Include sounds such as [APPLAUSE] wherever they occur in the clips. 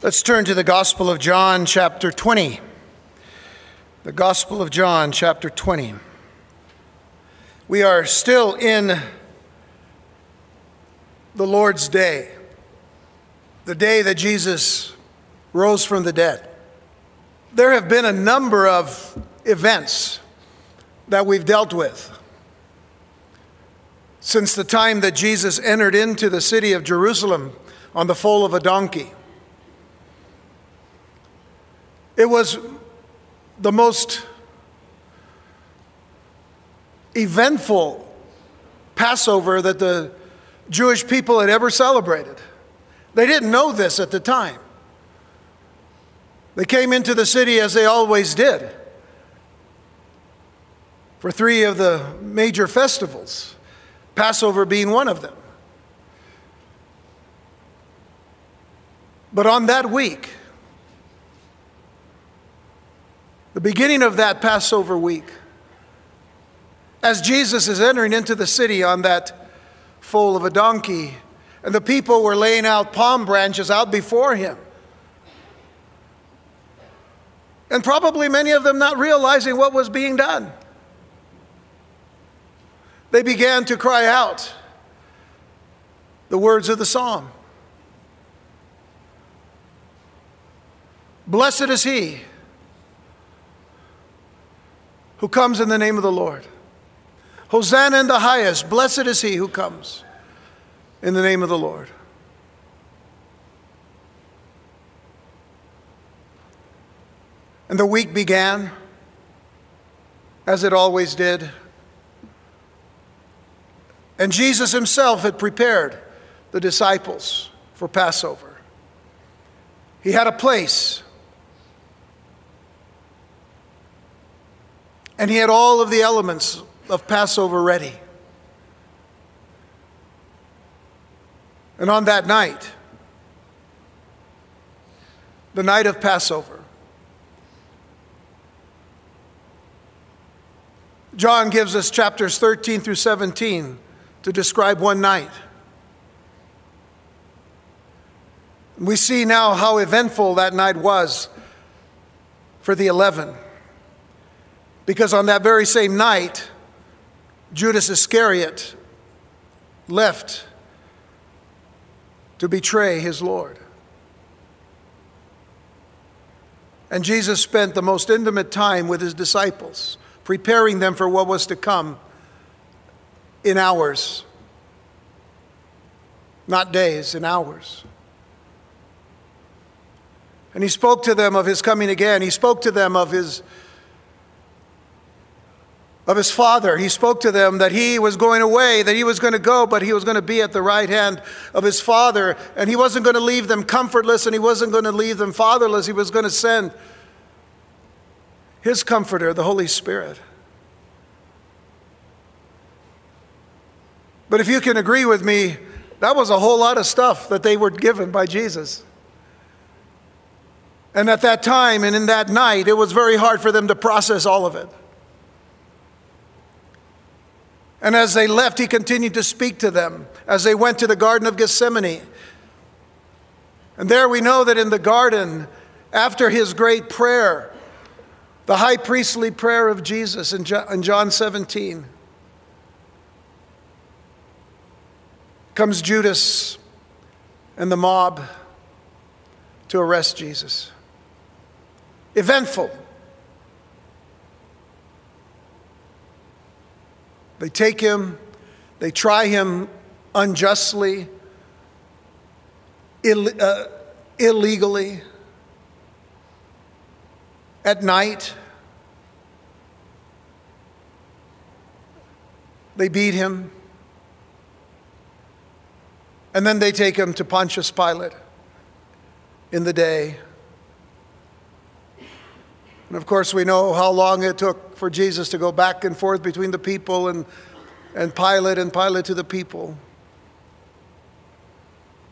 Let's turn to the Gospel of John, chapter 20. The Gospel of John, chapter 20. We are still in the Lord's Day, the day that Jesus rose from the dead. There have been a number of events that we've dealt with since the time that Jesus entered into the city of Jerusalem on the foal of a donkey. It was the most eventful Passover that the Jewish people had ever celebrated. They didn't know this at the time. They came into the city as they always did for three of the major festivals, Passover being one of them. But on that week, the beginning of that Passover week, as Jesus is entering into the city on that foal of a donkey, and the people were laying out palm branches out before him. And probably many of them not realizing what was being done. They began to cry out the words of the psalm Blessed is he who comes in the name of the Lord. Hosanna in the highest. Blessed is he who comes in the name of the Lord. And the week began, as it always did. And Jesus himself had prepared the disciples for Passover. He had a place And he had all of the elements of Passover ready. And on that night, the night of Passover, John gives us chapters 13 through 17 to describe one night. We see now how eventful that night was for the eleven. Because on that very same night, Judas Iscariot left to betray his Lord. And Jesus spent the most intimate time with his disciples, preparing them for what was to come in hours, not days, in hours. And he spoke to them of his coming again. He spoke to them of his of his father. He spoke to them that he was going away, that he was going to go, but he was going to be at the right hand of his father. And he wasn't going to leave them comfortless and he wasn't going to leave them fatherless. He was going to send his comforter, the Holy Spirit. But if you can agree with me, that was a whole lot of stuff that they were given by Jesus. And at that time and in that night, it was very hard for them to process all of it. And as they left, he continued to speak to them as they went to the Garden of Gethsemane. And there we know that in the garden, after his great prayer, the high priestly prayer of Jesus in John 17, comes Judas and the mob to arrest Jesus. Eventful. They take him, they try him unjustly, Ill, uh, illegally, at night. They beat him. And then they take him to Pontius Pilate in the day. And of course, we know how long it took for Jesus to go back and forth between the people and, and Pilate and Pilate to the people.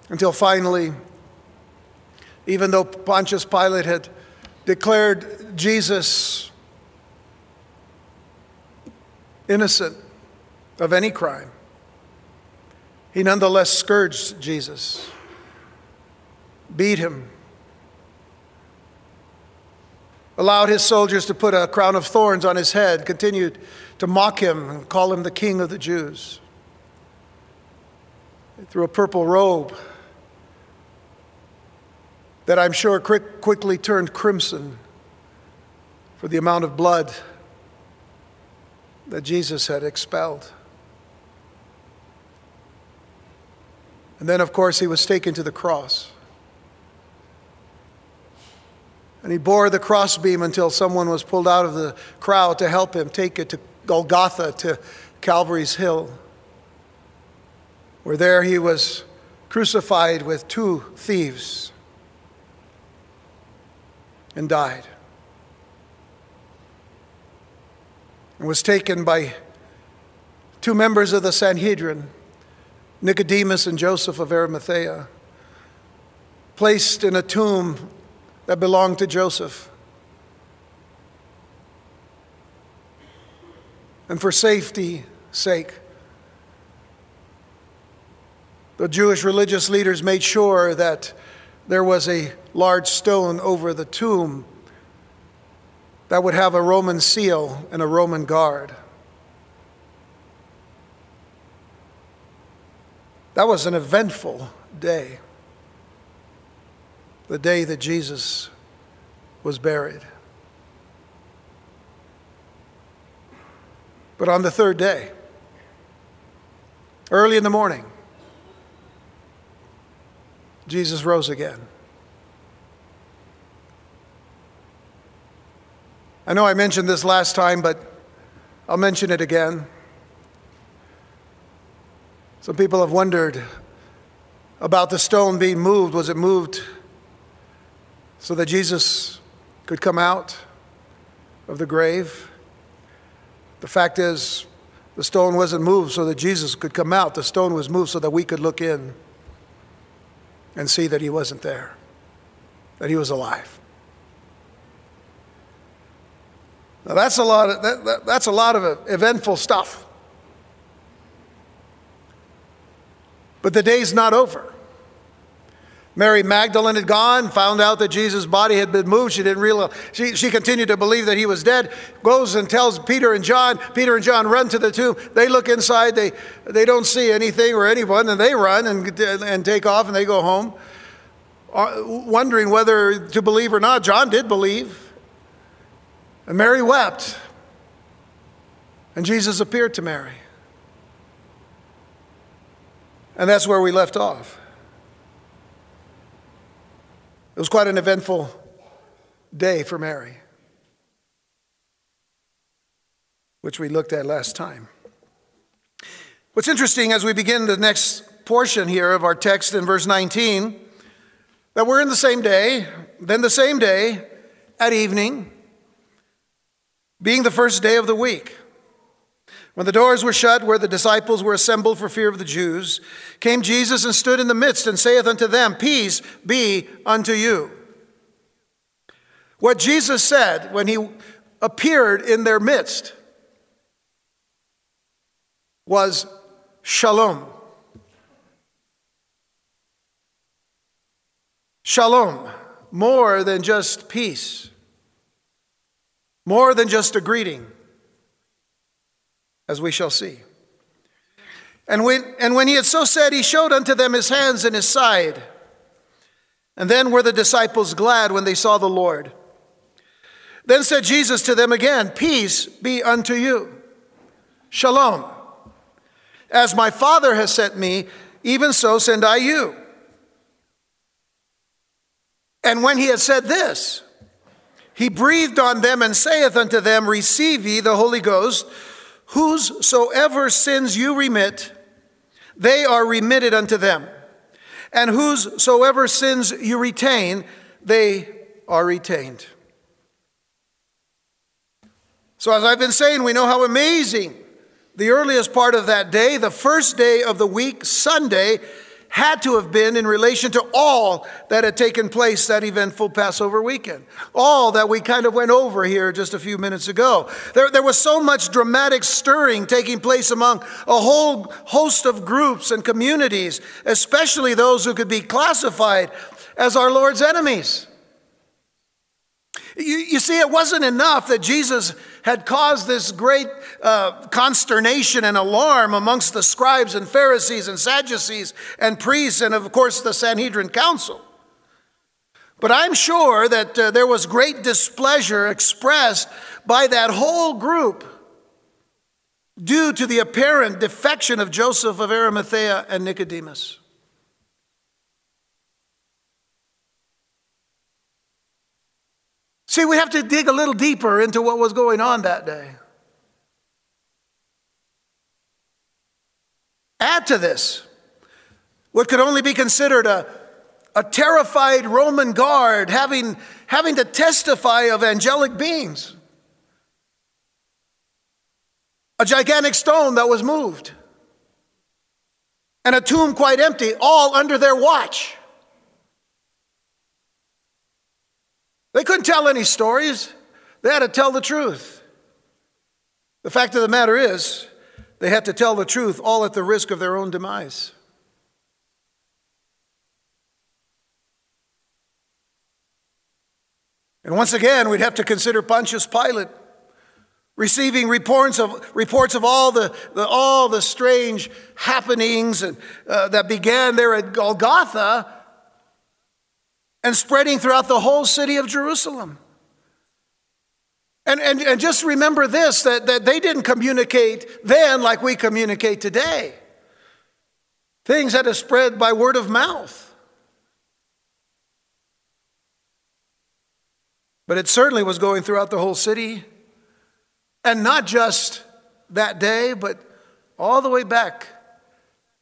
Until finally, even though Pontius Pilate had declared Jesus innocent of any crime, he nonetheless scourged Jesus, beat him, allowed his soldiers to put a crown of thorns on his head, continued to mock him and call him the king of the Jews. They threw a purple robe that I'm sure quickly turned crimson for the amount of blood that Jesus had expelled. And then, of course, he was taken to the cross. And he bore the crossbeam until someone was pulled out of the crowd to help him take it to Golgotha, to Calvary's Hill, where there he was crucified with two thieves and died. And was taken by two members of the Sanhedrin Nicodemus and Joseph of Arimathea, placed in a tomb that belonged to Joseph. And for safety's sake, the Jewish religious leaders made sure that there was a large stone over the tomb that would have a Roman seal and a Roman guard. That was an eventful day, the day that Jesus was buried. But on the third day, early in the morning, Jesus rose again. I know I mentioned this last time, but I'll mention it again. Some people have wondered about the stone being moved. Was it moved so that Jesus could come out of the grave? The fact is, the stone wasn't moved so that Jesus could come out. The stone was moved so that we could look in and see that he wasn't there, that he was alive. Now that's a lot of, that, that, that's a lot of eventful stuff. But the day's not over. Mary Magdalene had gone, found out that Jesus' body had been moved. She didn't realize, she, she continued to believe that he was dead. Goes and tells Peter and John. Peter and John run to the tomb. They look inside, they, they don't see anything or anyone, and they run and, and take off and they go home, uh, wondering whether to believe or not. John did believe. And Mary wept. And Jesus appeared to Mary. And that's where we left off. It was quite an eventful day for Mary, which we looked at last time. What's interesting as we begin the next portion here of our text in verse 19, that we're in the same day, then the same day at evening, being the first day of the week. When the doors were shut, where the disciples were assembled for fear of the Jews, came Jesus and stood in the midst and saith unto them, Peace be unto you. What Jesus said when he appeared in their midst was shalom. Shalom, more than just peace, more than just a greeting as we shall see. And when, and when he had so said, he showed unto them his hands and his side. And then were the disciples glad when they saw the Lord. Then said Jesus to them again, Peace be unto you. Shalom. As my Father has sent me, even so send I you. And when he had said this, he breathed on them and saith unto them, Receive ye the Holy Ghost. Whosoever sins you remit, they are remitted unto them. And whosoever sins you retain, they are retained. So, as I've been saying, we know how amazing the earliest part of that day, the first day of the week, Sunday, had to have been in relation to all that had taken place that eventful Passover weekend. All that we kind of went over here just a few minutes ago. There, there was so much dramatic stirring taking place among a whole host of groups and communities, especially those who could be classified as our Lord's enemies. You, you, see, it wasn't enough that Jesus had caused this great uh, consternation and alarm amongst the scribes and Pharisees and Sadducees and priests, and of course the Sanhedrin Council. But I'm sure that uh, there was great displeasure expressed by that whole group due to the apparent defection of Joseph of Arimathea and Nicodemus. See, we have to dig a little deeper into what was going on that day. Add to this what could only be considered a, a terrified Roman guard having, having to testify of angelic beings. A gigantic stone that was moved, and a tomb quite empty, all under their watch. They couldn't tell any stories, they had to tell the truth. The fact of the matter is, they had to tell the truth, all at the risk of their own demise. And once again, we'd have to consider Pontius Pilate receiving reports of, reports of all, the, the all the strange happenings and, uh, that began there at Golgotha and spreading throughout the whole city of Jerusalem. And, and, and just remember this that, that they didn't communicate then like we communicate today. Things had to spread by word of mouth. But it certainly was going throughout the whole city. And not just that day, but all the way back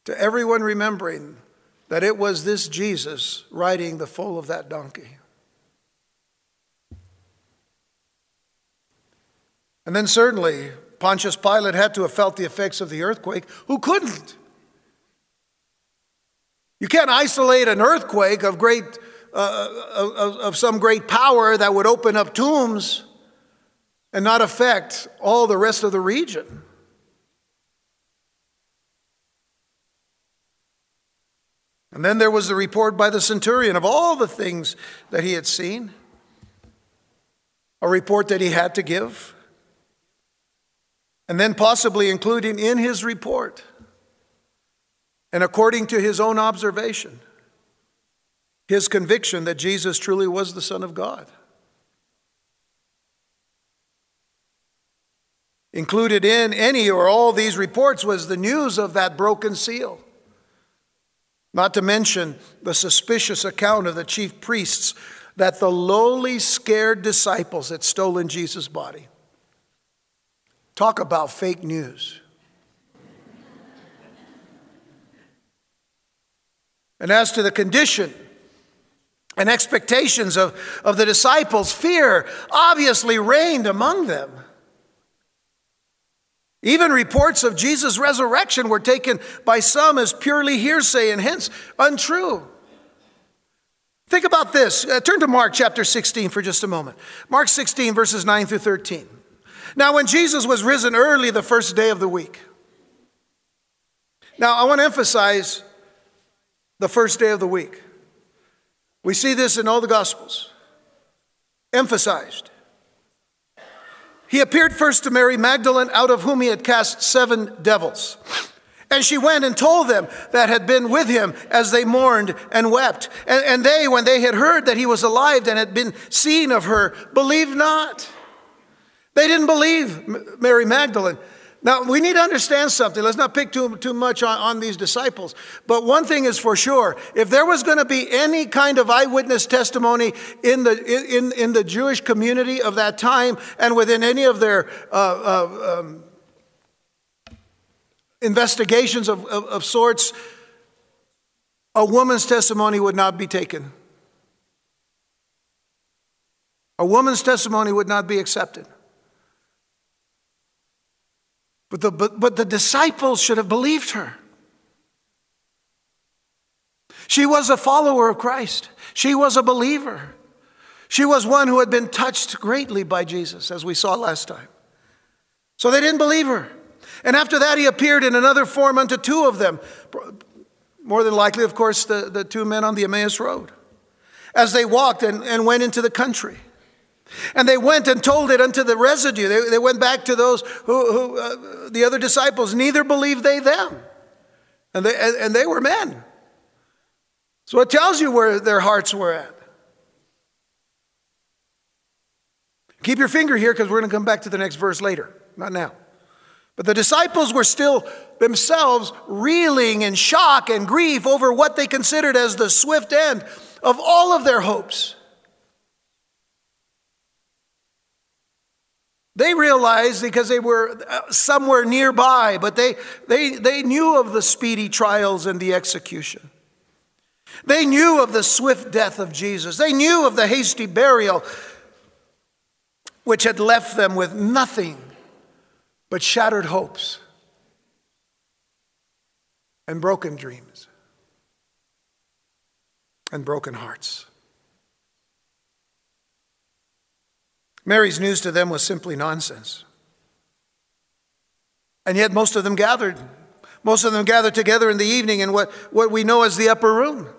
to everyone remembering that it was this Jesus riding the foal of that donkey. And then certainly, Pontius Pilate had to have felt the effects of the earthquake. Who couldn't? You can't isolate an earthquake of great, uh, of, of some great power that would open up tombs and not affect all the rest of the region. And then there was the report by the centurion of all the things that he had seen, a report that he had to give. And then possibly including in his report, and according to his own observation, his conviction that Jesus truly was the Son of God. Included in any or all these reports was the news of that broken seal. Not to mention the suspicious account of the chief priests that the lowly, scared disciples had stolen Jesus' body. Talk about fake news. And as to the condition and expectations of, of the disciples, fear obviously reigned among them. Even reports of Jesus' resurrection were taken by some as purely hearsay and hence untrue. Think about this. Uh, turn to Mark chapter 16 for just a moment. Mark 16, verses 9 through 13. Now, when Jesus was risen early the first day of the week, now I want to emphasize the first day of the week. We see this in all the Gospels, emphasized. He appeared first to Mary Magdalene, out of whom he had cast seven devils. And she went and told them that had been with him as they mourned and wept. And, and, they, when they had heard that he was alive and had been seen of her, believed not. They didn't believe Mary Magdalene. Now, we need to understand something. Let's not pick too, too much on, on these disciples. But one thing is for sure if there was going to be any kind of eyewitness testimony in the, in, in the Jewish community of that time and within any of their uh, uh, um, investigations of, of, of sorts, a woman's testimony would not be taken. A woman's testimony would not be accepted. But the, but, the disciples should have believed her. She was a follower of Christ, she was a believer. She was one who had been touched greatly by Jesus, as we saw last time. So they didn't believe her. And after that, he appeared in another form unto two of them. More than likely, of course, the, the two men on the Emmaus Road, as they walked and, and went into the country. And they went and told it unto the residue. They, they went back to those who, who uh, the other disciples. Neither believed they them. And they, and, and they were men. So it tells you where their hearts were at. Keep your finger here because we're going to come back to the next verse later, not now. But the disciples were still themselves reeling in shock and grief over what they considered as the swift end of all of their hopes. They realized because they were uh, somewhere nearby, but they, they, they knew of the speedy trials and the execution. They knew of the swift death of Jesus. They knew of the hasty burial, which had left them with nothing but shattered hopes and broken dreams and broken hearts. Mary's news to them was simply nonsense. And yet, most of them gathered. Most of them gathered together in the evening in what, what we know as the upper room.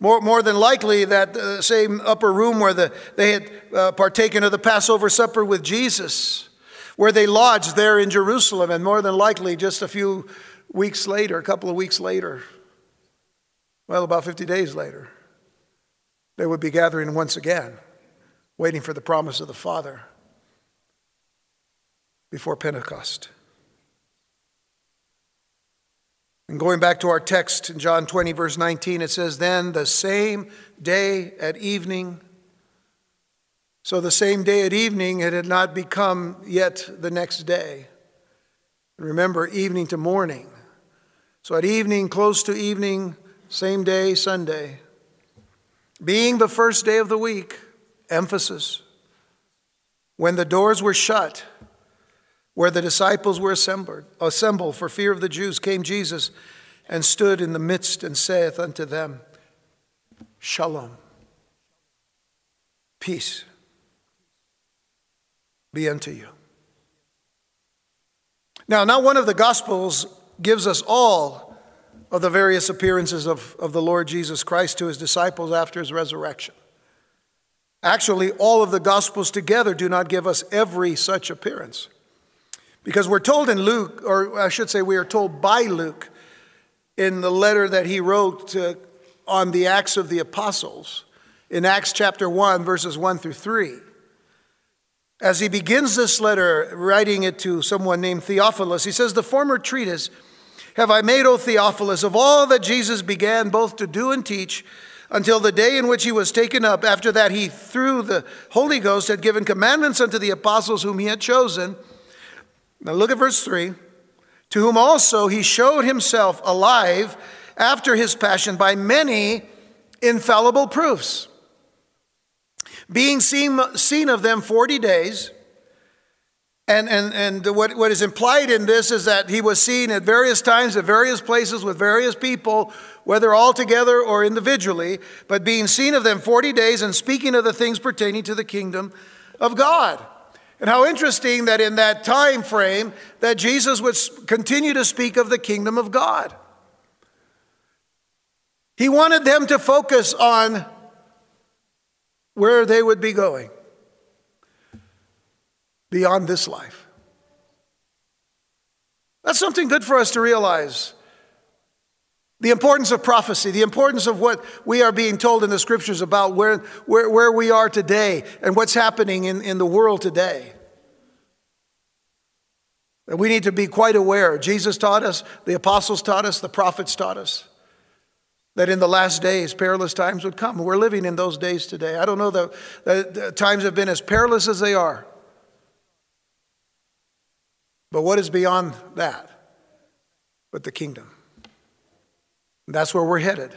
More, more than likely, that uh, same upper room where the, they had uh, partaken of the Passover supper with Jesus, where they lodged there in Jerusalem, and more than likely, just a few weeks later, a couple of weeks later, well, about 50 days later, they would be gathering once again waiting for the promise of the Father before Pentecost. And going back to our text in John 20, verse 19, it says, Then the same day at evening, so the same day at evening, it had not become yet the next day. Remember, evening to morning. So at evening, close to evening, same day, Sunday, being the first day of the week, emphasis. When the doors were shut, where the disciples were assembled, assembled for fear of the Jews, came Jesus and stood in the midst and saith unto them, Shalom, peace be unto you. Now, not one of the Gospels gives us all of the various appearances of, of the Lord Jesus Christ to his disciples after his resurrection. Actually, all of the Gospels together do not give us every such appearance. Because we're told in Luke, or I should say, we are told by Luke in the letter that he wrote to, on the Acts of the Apostles, in Acts chapter 1, verses 1 through 3. As he begins this letter, writing it to someone named Theophilus, he says, The former treatise have I made, O Theophilus, of all that Jesus began both to do and teach until the day in which he was taken up. After that, he, through the Holy Ghost, had given commandments unto the apostles whom he had chosen. Now look at verse 3 to whom also he showed himself alive after his passion by many infallible proofs, being seen, seen of them 40 days. And, and, and what, what is implied in this is that he was seen at various times, at various places, with various people whether all together or individually, but being seen of them 40 days and speaking of the things pertaining to the kingdom of God. And how interesting that in that time frame that Jesus would continue to speak of the kingdom of God. He wanted them to focus on where they would be going beyond this life. That's something good for us to realize. The importance of prophecy, the importance of what we are being told in the scriptures about where, where, where we are today and what's happening in, in the world today. And we need to be quite aware. Jesus taught us, the apostles taught us, the prophets taught us that in the last days perilous times would come. We're living in those days today. I don't know that the times have been as perilous as they are. But what is beyond that but the kingdom? That's where we're headed.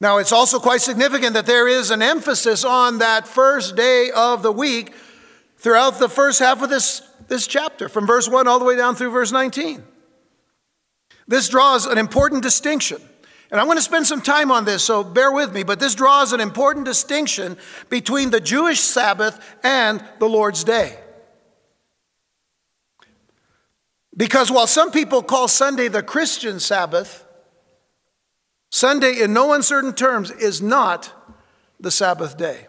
Now, it's also quite significant that there is an emphasis on that first day of the week throughout the first half of this, this chapter, from verse 1 all the way down through verse 19. This draws an important distinction. And I'm going to spend some time on this, so bear with me, but this draws an important distinction between the Jewish Sabbath and the Lord's Day. Because while some people call Sunday the Christian Sabbath, Sunday, in no uncertain terms, is not the Sabbath day.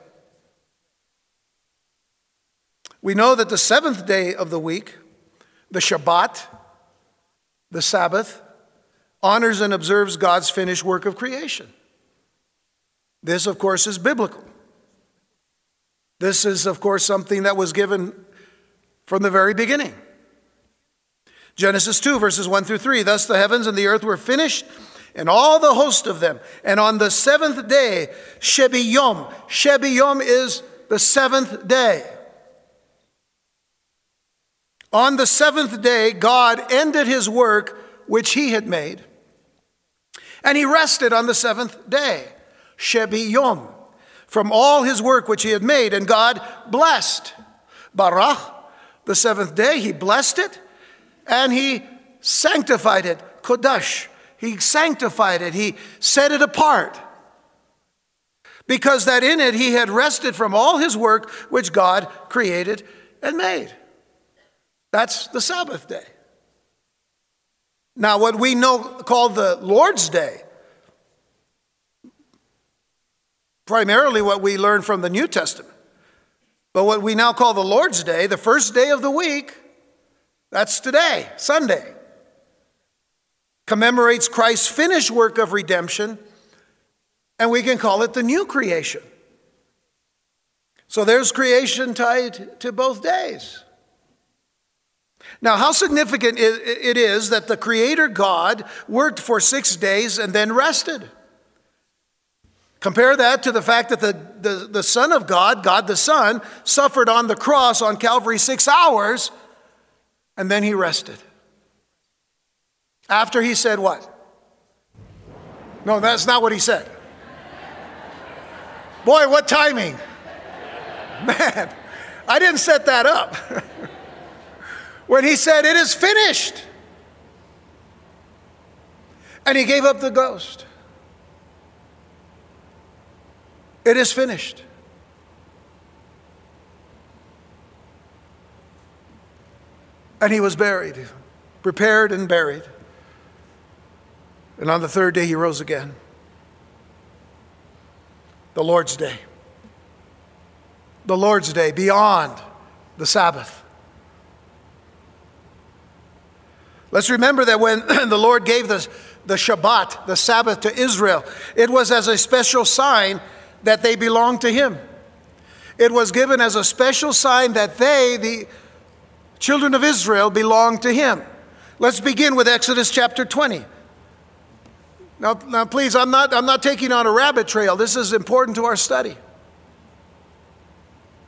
We know that the seventh day of the week, the Shabbat, the Sabbath, honors and observes God's finished work of creation. This, of course, is biblical. This is, of course, something that was given from the very beginning. Genesis 2, verses 1 through 3 Thus the heavens and the earth were finished, and all the host of them. And on the seventh day, Shebi Yom. Shebi Yom is the seventh day. On the seventh day, God ended his work which he had made, and he rested on the seventh day, Shebi Yom, from all his work which he had made, and God blessed. Barach, the seventh day, he blessed it, and he sanctified it, Kodash. He sanctified it, he set it apart. Because that in it he had rested from all his work which God created and made. That's the Sabbath day. Now, what we know called the Lord's Day, primarily what we learn from the New Testament, but what we now call the Lord's Day, the first day of the week, that's today, Sunday, commemorates Christ's finished work of redemption, and we can call it the new creation. So there's creation tied to both days. Now, how significant it is that the Creator God worked for six days and then rested. Compare that to the fact that the, the, the Son of God, God the Son, suffered on the cross on Calvary six hours and then he rested. After he said what? No, that's not what he said. Boy, what timing! Man, I didn't set that up. [LAUGHS] when he said, It is finished. And he gave up the ghost. It is finished. And he was buried, prepared and buried. And on the third day, he rose again. The Lord's Day. The Lord's Day beyond the Sabbath. Let's remember that when [CLEARS THROAT] the Lord gave the, the Shabbat, the Sabbath, to Israel, it was as a special sign that they belonged to Him. It was given as a special sign that they, the children of Israel, belonged to Him. Let's begin with Exodus chapter 20. Now, now please, I'm not, I'm not taking on a rabbit trail. This is important to our study.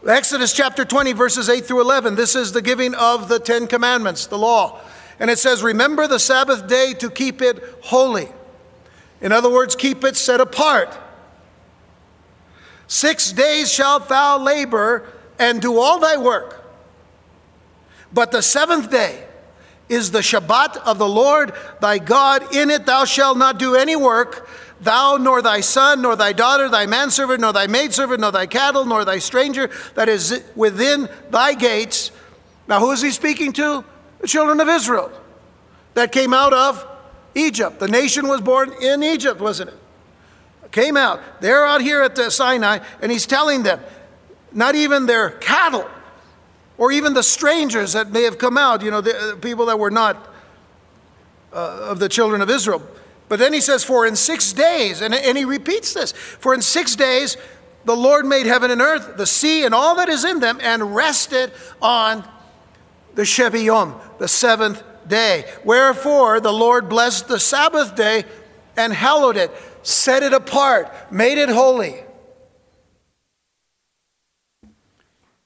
Exodus chapter 20, verses 8 through 11. This is the giving of the Ten Commandments, the law. And it says, Remember the Sabbath day to keep it holy. In other words, keep it set apart. Six days shalt thou labor and do all thy work. But the seventh day is the Shabbat of the Lord thy God. In it thou shalt not do any work, thou nor thy son, nor thy daughter, thy manservant, nor thy maidservant, nor thy cattle, nor thy stranger that is within thy gates. Now, who is he speaking to? the children of Israel that came out of Egypt. The nation was born in Egypt, wasn't it? Came out. They're out here at the Sinai, and he's telling them, not even their cattle, or even the strangers that may have come out, you know, the uh, people that were not uh, of the children of Israel. But then he says, For in six days, and, and he repeats this, for in six days the Lord made heaven and earth, the sea, and all that is in them, and rested on the Shebi Yom, the seventh day. Wherefore the Lord blessed the Sabbath day and hallowed it, set it apart, made it holy.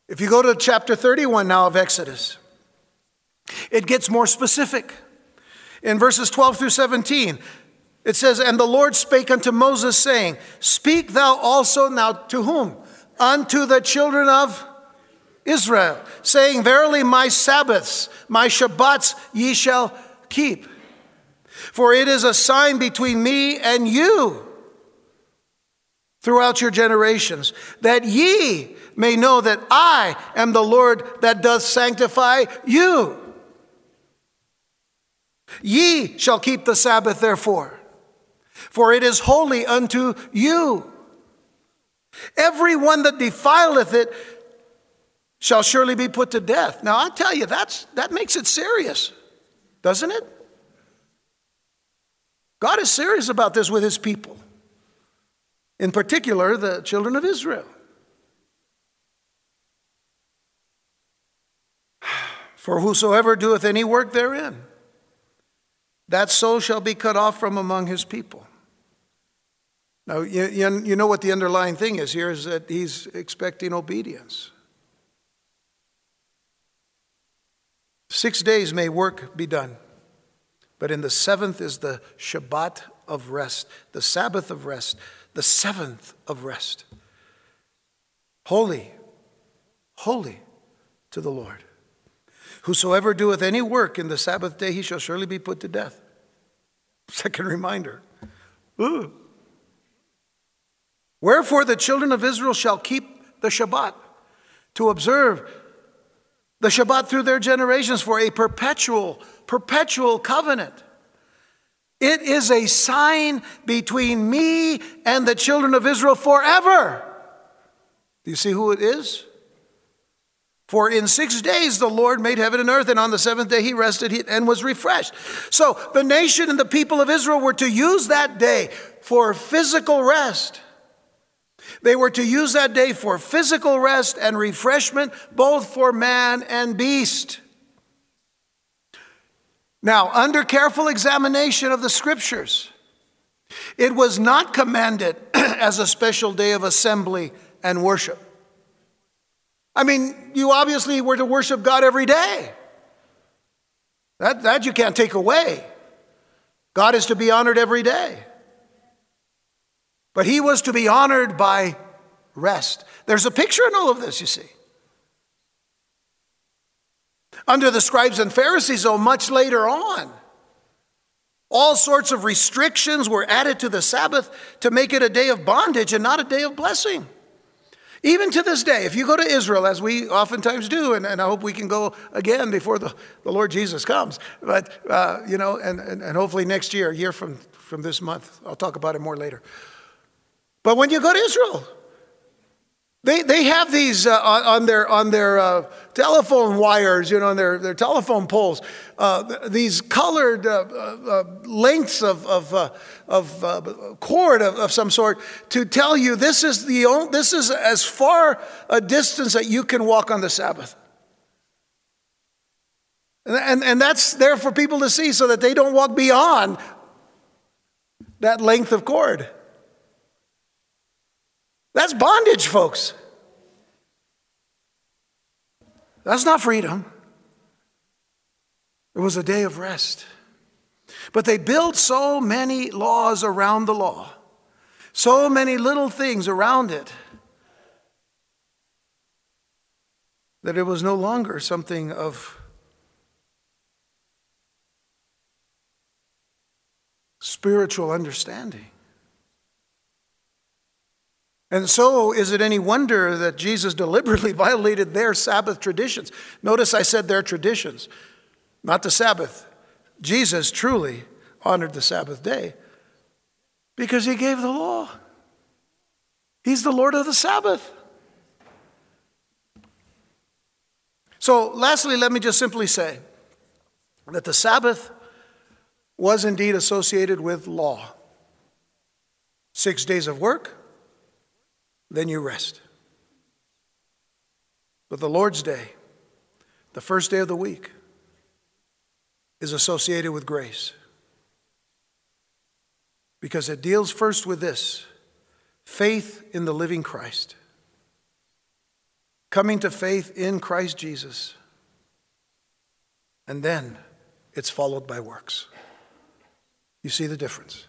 If you go to chapter 31 now of Exodus, it gets more specific. In verses 12 through 17, it says, And the Lord spake unto Moses, saying, Speak thou also now to whom? Unto the children of Israel, saying, Verily my Sabbaths, my Shabbats ye shall keep. For it is a sign between me and you throughout your generations, that ye may know that I am the Lord that doth sanctify you. Ye shall keep the Sabbath, therefore, for it is holy unto you. Everyone that defileth it shall surely be put to death. Now, I tell you, that's, that makes it serious, doesn't it? God is serious about this with his people, in particular, the children of Israel. For whosoever doeth any work therein, that soul shall be cut off from among his people. Now, you, you know what the underlying thing is here is that he's expecting obedience. Six days may work be done, but in the seventh is the Shabbat of rest, the Sabbath of rest, the seventh of rest. Holy, holy to the Lord. Whosoever doeth any work in the Sabbath day, he shall surely be put to death. [LAUGHS] Second reminder. Ooh. Wherefore the children of Israel shall keep the Shabbat to observe the Shabbat through their generations for a perpetual, perpetual covenant. It is a sign between me and the children of Israel forever. Do you see who it is? For in six days the Lord made heaven and earth, and on the seventh day he rested and was refreshed. So the nation and the people of Israel were to use that day for physical rest. They were to use that day for physical rest and refreshment, both for man and beast. Now, under careful examination of the scriptures, it was not commanded [CLEARS THROAT] as a special day of assembly and worship. I mean, you obviously were to worship God every day. That, that you can't take away. God is to be honored every day. But he was to be honored by rest. There's a picture in all of this, you see. Under the scribes and Pharisees, though, much later on, all sorts of restrictions were added to the Sabbath to make it a day of bondage and not a day of blessing. Even to this day, if you go to Israel, as we oftentimes do, and, and I hope we can go again before the, the Lord Jesus comes, but, uh, you know, and, and, and hopefully next year, a year from, from this month, I'll talk about it more later. But when you go to Israel, they, they have these uh, on their, on their uh, telephone wires, you know, on their, their telephone poles, uh, these colored uh, uh, lengths of, of, uh, of cord of, of, some sort to tell you this is, the only, this is as far a distance that you can walk on the Sabbath. And, and, and that's there for people to see so that they don't walk beyond that length of cord. That's bondage, folks. That's not freedom. It was a day of rest. But they built so many laws around the law, so many little things around it, that it was no longer something of spiritual understanding. And so, is it any wonder that Jesus deliberately [LAUGHS] violated their Sabbath traditions? Notice I said their traditions, not the Sabbath. Jesus truly honored the Sabbath day because he gave the law. He's the Lord of the Sabbath. So, lastly, let me just simply say that the Sabbath was indeed associated with law. Six days of work, then you rest. But the Lord's Day, the first day of the week, is associated with grace. Because it deals first with this faith in the living Christ, coming to faith in Christ Jesus, and then it's followed by works. You see the difference.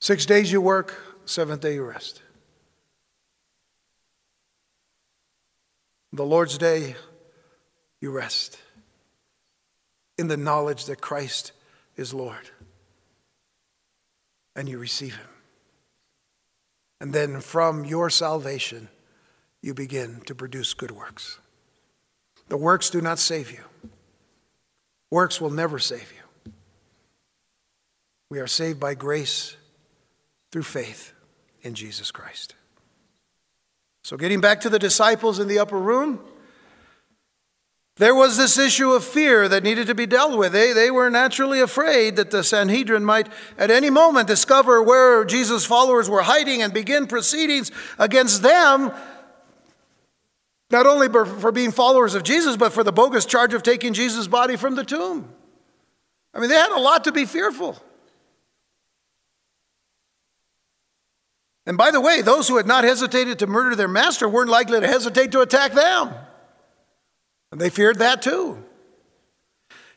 Six days you work, seventh day you rest. The Lord's day, you rest in the knowledge that Christ is Lord. And you receive Him. And then from your salvation, you begin to produce good works. The works do not save you, works will never save you. We are saved by grace through faith in Jesus Christ. So, getting back to the disciples in the upper room, there was this issue of fear that needed to be dealt with. They, they were naturally afraid that the Sanhedrin might at any moment discover where Jesus' followers were hiding and begin proceedings against them, not only for being followers of Jesus, but for the bogus charge of taking Jesus' body from the tomb. I mean, they had a lot to be fearful. And by the way, those who had not hesitated to murder their master weren't likely to hesitate to attack them. And they feared that too.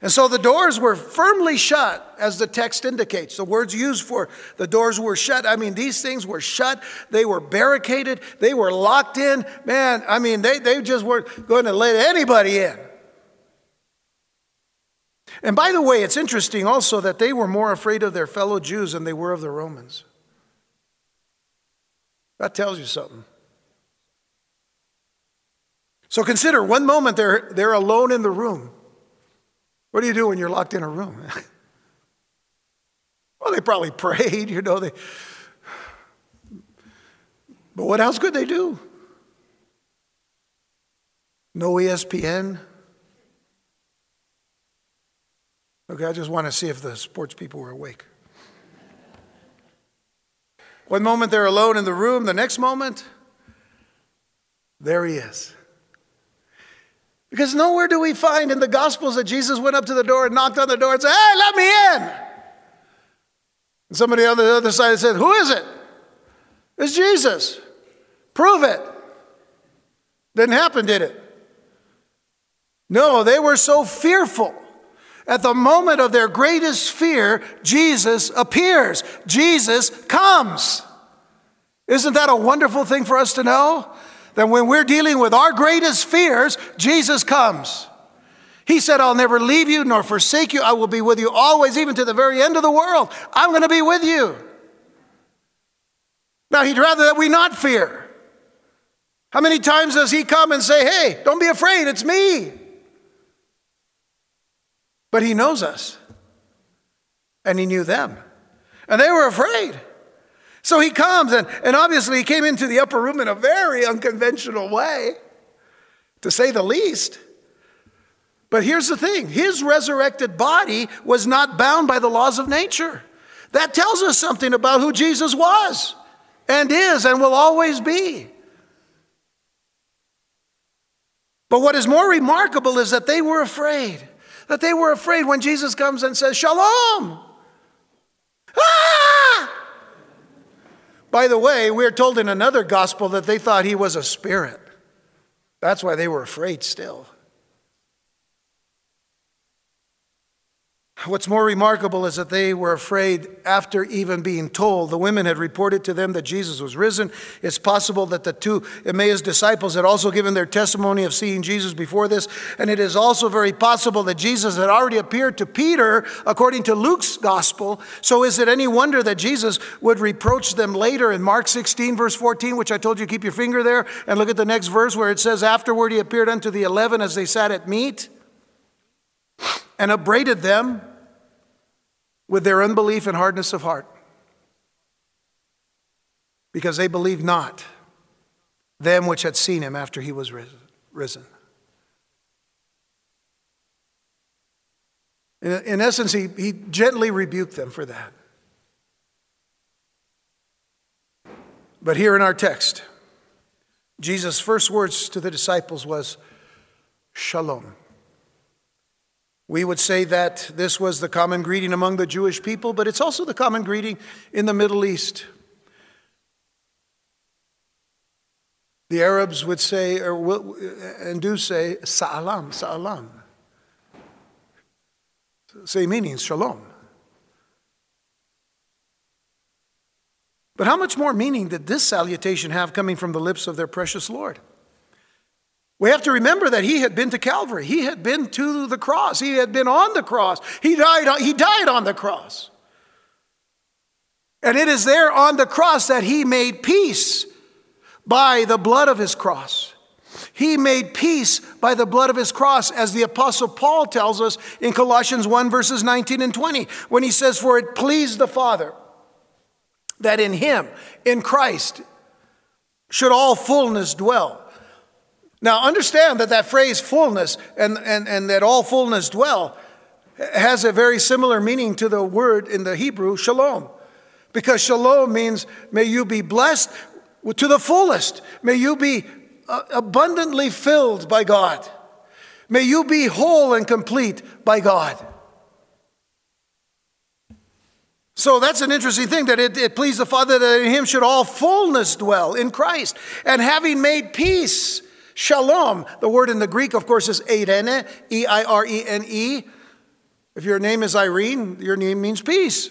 And so the doors were firmly shut, as the text indicates. The words used for the doors were shut. I mean, these things were shut. They were barricaded. They were locked in. Man, I mean, they, they just weren't going to let anybody in. And by the way, it's interesting also that they were more afraid of their fellow Jews than they were of the Romans. That tells you something. So consider one moment they're, they're alone in the room. What do you do when you're locked in a room? [LAUGHS] well, they probably [LAUGHS] prayed, you know. They, but what else could they do? No ESPN. Okay, I just want to see if the sports people were awake. One moment they're alone in the room, the next moment, there he is. Because nowhere do we find in the Gospels that Jesus went up to the door and knocked on the door and said, Hey, let me in. And somebody on the other side said, Who is it? It's Jesus. Prove it. Didn't happen, did it? No, they were so fearful at the moment of their greatest fear, Jesus appears, Jesus comes. Isn't that a wonderful thing for us to know? That when we're dealing with our greatest fears, Jesus comes. He said, I'll never leave you nor forsake you. I will be with you always, even to the very end of the world. I'm going to be with you. Now, He'd rather that we not fear. How many times does He come and say, Hey, don't be afraid, it's me? But he knows us. And he knew them. And they were afraid. So he comes, and, and obviously he came into the upper room in a very unconventional way, to say the least. But here's the thing his resurrected body was not bound by the laws of nature. That tells us something about who Jesus was and is and will always be. But what is more remarkable is that they were afraid that they were afraid when Jesus comes and says, Shalom. Ah! By the way, we're told in another gospel that they thought he was a spirit. That's why they were afraid still. What's more remarkable is that they were afraid after even being told. The women had reported to them that Jesus was risen. It's possible that the two Emmaus disciples had also given their testimony of seeing Jesus before this. And it is also very possible that Jesus had already appeared to Peter, according to Luke's gospel. So is it any wonder that Jesus would reproach them later in Mark 16, verse 14, which I told you keep your finger there and look at the next verse where it says, Afterward he appeared unto the eleven as they sat at meat and upbraided them with their unbelief and hardness of heart because they believed not them which had seen him after he was risen. In, essence, he, he gently rebuked them for that. But here in our text, Jesus' first words to the disciples was, Shalom. We would say that this was the common greeting among the Jewish people, but it's also the common greeting in the Middle East. The Arabs would say, or will, and do say, Sa'alam, Sa'alam. Same meaning, shalom. But how much more meaning did this salutation have coming from the lips of their precious Lord? We have to remember that he had been to Calvary. He had been to the cross. He had been on the cross. He died, he died on the cross. And it is there on the cross that he made peace by the blood of his cross. He made peace by the blood of his cross, as the Apostle Paul tells us in Colossians 1, verses 19 and 20, when he says, For it pleased the Father that in him, in Christ, should all fullness dwell. Now, understand that that phrase fullness and, and, and that all fullness dwell has a very similar meaning to the word in the Hebrew, shalom. Because shalom means, may you be blessed to the fullest. May you be uh, abundantly filled by God. May you be whole and complete by God. So that's an interesting thing that it, it pleased the Father that in him should all fullness dwell in Christ. And having made peace, shalom, the word in the Greek, of course, is eirene, E I R E N E. If your name is Irene, your name means peace.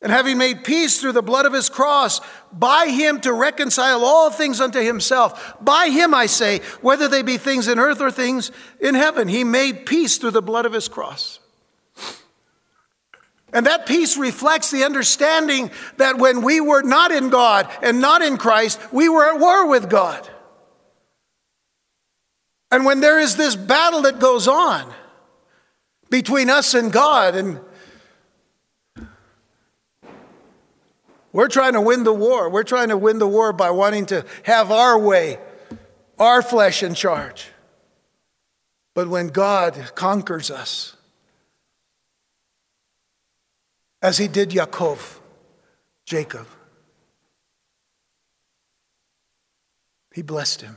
And having made peace through the blood of his cross, by him to reconcile all things unto himself. By him, I say, whether they be things in earth or things in heaven. He made peace through the blood of his cross. And that peace reflects the understanding that when we were not in God and not in Christ, we were at war with God. And when there is this battle that goes on between us and God, and we're trying to win the war, we're trying to win the war by wanting to have our way, our flesh in charge. But when God conquers us, as he did Yaakov, Jacob. He blessed him.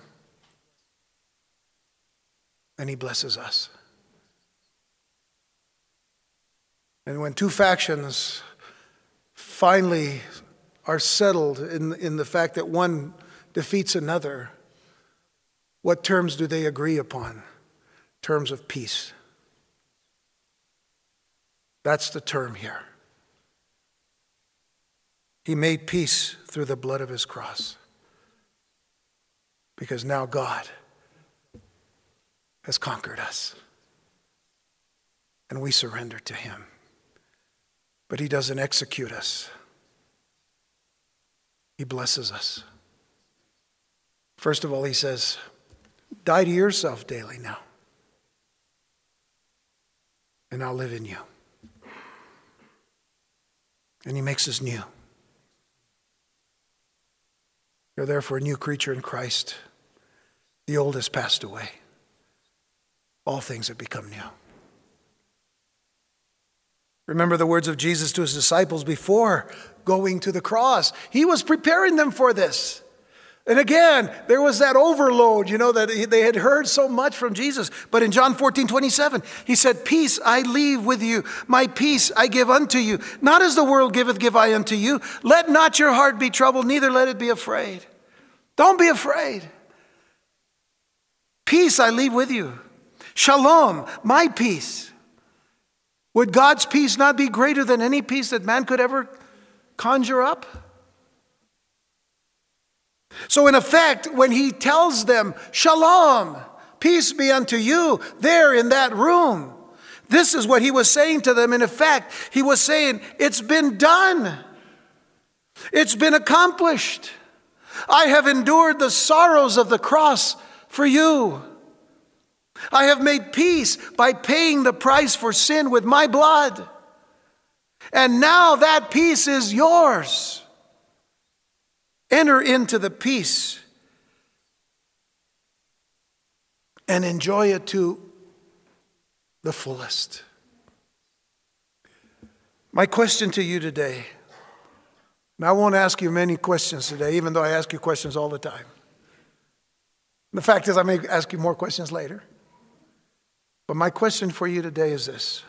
And he blesses us. And when two factions finally are settled in, in the fact that one defeats another, what terms do they agree upon? Terms of peace. That's the term here. He made peace through the blood of his cross. Because now God has conquered us. And we surrender to him. But he doesn't execute us, he blesses us. First of all, he says, Die to yourself daily now, and I'll live in you. And he makes us new. You're therefore a new creature in Christ. The old has passed away. All things have become new. Remember the words of Jesus to his disciples before going to the cross. He was preparing them for this. And again, there was that overload, you know, that they had heard so much from Jesus. But in John 14, 27, he said, Peace I leave with you, my peace I give unto you. Not as the world giveth, give I unto you. Let not your heart be troubled, neither let it be afraid. Don't be afraid. Peace I leave with you. Shalom, my peace. Would God's peace not be greater than any peace that man could ever conjure up? So, in effect, when he tells them, Shalom, peace be unto you, there in that room, this is what he was saying to them. In effect, he was saying, It's been done, it's been accomplished. I have endured the sorrows of the cross for you. I have made peace by paying the price for sin with my blood. And now that peace is yours. Enter into the peace and enjoy it to the fullest. My question to you today, and I won't ask you many questions today, even though I ask you questions all the time. The fact is, I may ask you more questions later. But my question for you today is this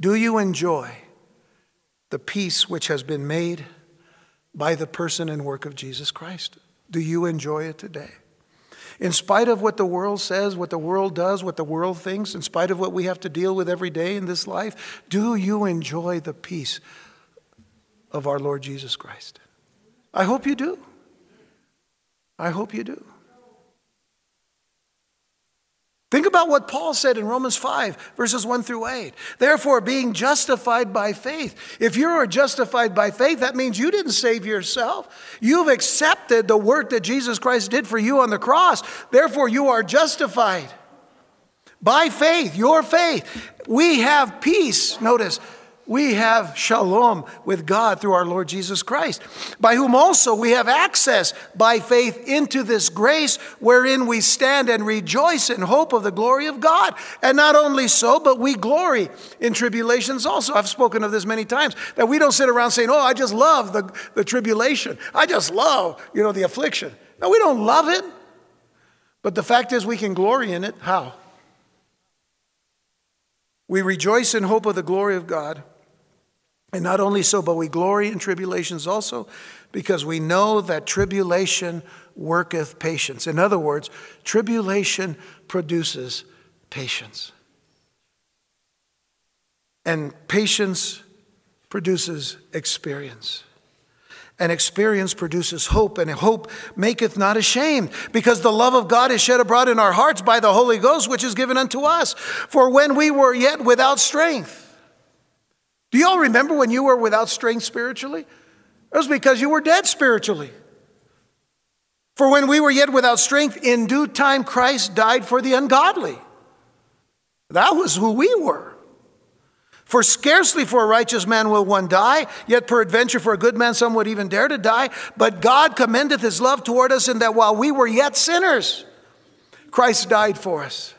Do you enjoy the peace which has been made? By the person and work of Jesus Christ. Do you enjoy it today? In spite of what the world says, what the world does, what the world thinks, in spite of what we have to deal with every day in this life, do you enjoy the peace of our Lord Jesus Christ? I hope you do. I hope you do. Think about what Paul said in Romans 5, verses 1 through 8. Therefore, being justified by faith. If you are justified by faith, that means you didn't save yourself. You've accepted the work that Jesus Christ did for you on the cross. Therefore, you are justified. By faith, your faith, we have peace, notice, we have shalom with God through our Lord Jesus Christ, by whom also we have access by faith into this grace wherein we stand and rejoice in hope of the glory of God. And not only so, but we glory in tribulations also. I've spoken of this many times that we don't sit around saying, Oh, I just love the, the tribulation. I just love, you know, the affliction. No, we don't love it. But the fact is, we can glory in it. How? We rejoice in hope of the glory of God. And not only so, but we glory in tribulations also, because we know that tribulation worketh patience. In other words, tribulation produces patience. And patience produces experience. And experience produces hope, and hope maketh not ashamed, because the love of God is shed abroad in our hearts by the Holy Ghost, which is given unto us. For when we were yet without strength, do you all remember when you were without strength spiritually? It was because you were dead spiritually. For when we were yet without strength, in due time Christ died for the ungodly. That was who we were. For scarcely for a righteous man will one die, yet peradventure for a good man some would even dare to die. But God commendeth his love toward us in that while we were yet sinners, Christ died for us.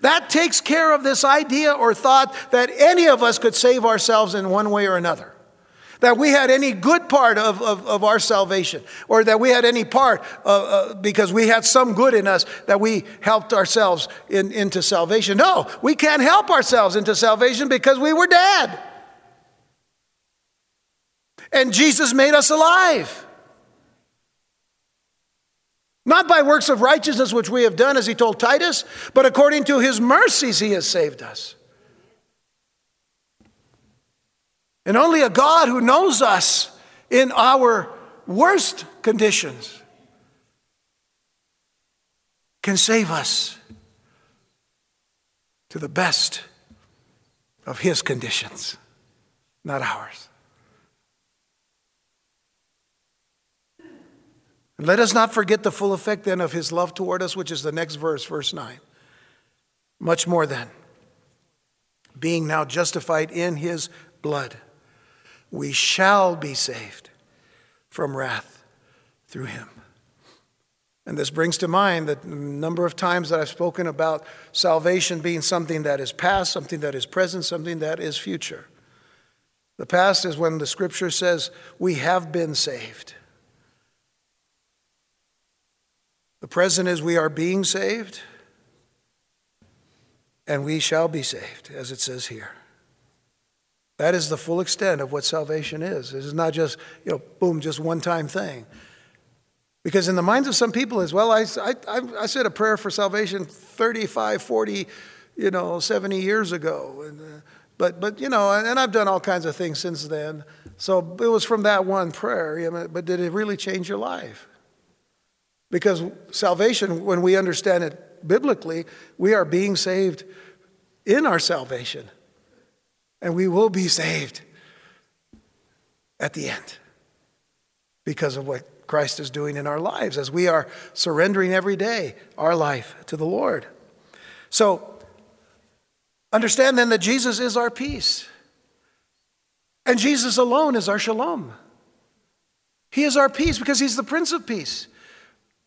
That takes care of this idea or thought that any of us could save ourselves in one way or another. That we had any good part of, of, of our salvation, or that we had any part uh, uh, because we had some good in us that we helped ourselves in, into salvation. No, we can't help ourselves into salvation because we were dead. And Jesus made us alive. Not by works of righteousness which we have done, as he told Titus, but according to his mercies he has saved us. And only a God who knows us in our worst conditions can save us to the best of his conditions, not ours. Let us not forget the full effect then of his love toward us, which is the next verse, verse 9. Much more then, being now justified in his blood, we shall be saved from wrath through him. And this brings to mind the number of times that I've spoken about salvation being something that is past, something that is present, something that is future. The past is when the scripture says we have been saved. The present is we are being saved, and we shall be saved, as it says here. That is the full extent of what salvation is. It is not just, you know, boom, just one time thing. Because in the minds of some people as well, I, I, I said a prayer for salvation 35, 40, you know, 70 years ago. And, uh, but, but, you know, and I've done all kinds of things since then. So it was from that one prayer. But did it really change your life? Because salvation, when we understand it biblically, we are being saved in our salvation. And we will be saved at the end because of what Christ is doing in our lives as we are surrendering every day our life to the Lord. So, understand then that Jesus is our peace. And Jesus alone is our shalom. He is our peace because he's the Prince of Peace.